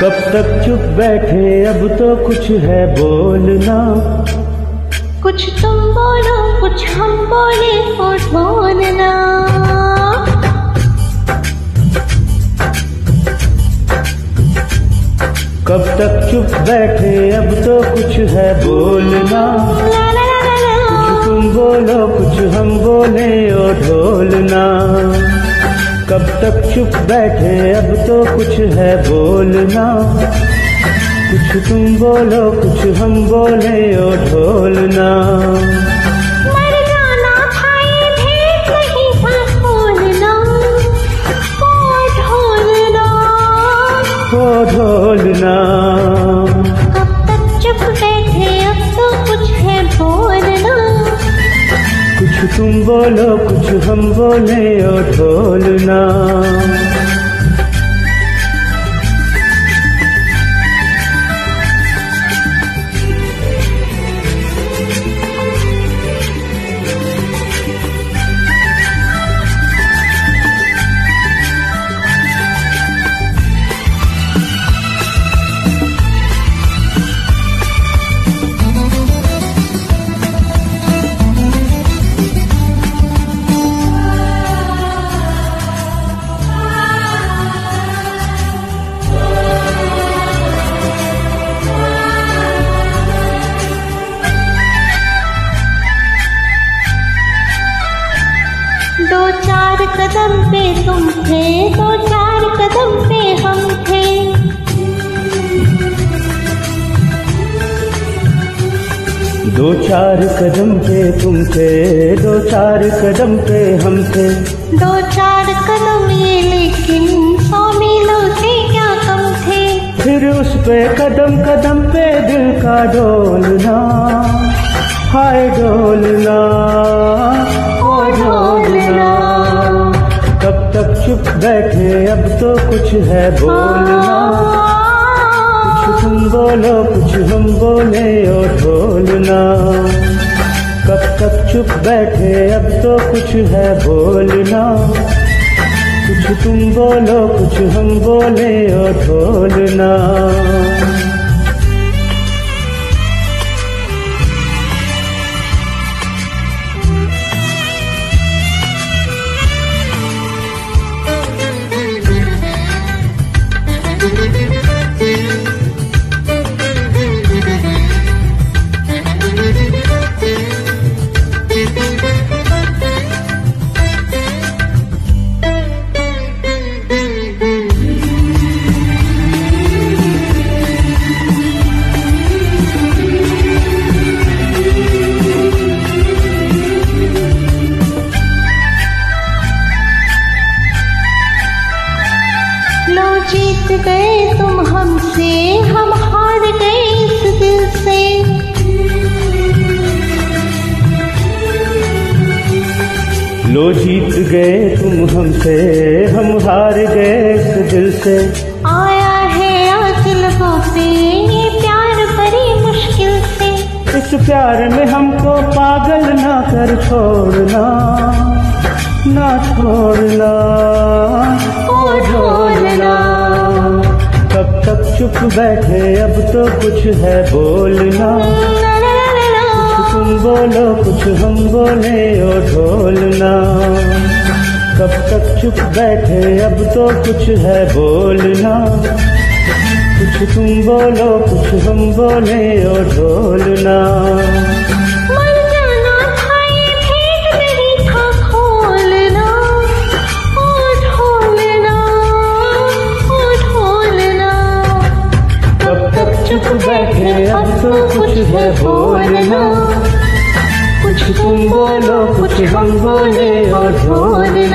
कब तक चुप बैठे अब तो कुछ है बोलना। कुछ तुम बोलो कुछ हम बोले और बोलना। कब तक चुप बैठे अब तो कुछ है बोलना। ला ला ला कुछ तुम बोलो कुछ हम बोले ओ ढोलना कब तक चुप बैठे अब तो कुछ है बोलना। कुछ तुम बोलो कुछ हम बोले ओ ढोलना। ढोलना। हम बोले ओ ढोलना। कदम पे तुम थे दो चार कदम पे हम थे। दो चार कदम पे तुम थे दो चार कदम पे हम थे। दो चार कदम ये लेकिन सौ मीलों से क्या कम थे? फिर उस पे कदम कदम पे दिल का डोलना हाय डोलना। बैठे, अब तो कुछ है बोलना। कुछ तुम बोलो, कुछ हम बोले ओ ढोलना कब तक चुप बैठे, अब तो कुछ है बोलना। कुछ तुम बोलो, कुछ हम बोले ओ ढोलना जीत गए तुम हमसे हम हार गए दिल से। आया है आज लबों पे ये प्यार बड़ी मुश्किल से। इस प्यार में हमको पागल ना कर छोड़ना ना छोड़ना ओ ढोलना कब तक चुप बैठे अब तो कुछ है बोलना। तुम बोलो, कुछ हम बोले ओ ढोलना कब तक चुप बैठे, अब तो कुछ है बोलना कुछ तुम बोलो, कुछ हम बोले ओ ढोलना तो कुछ है बोलना। कुछ तुम बोलो कुछ हम बोले और ढोलना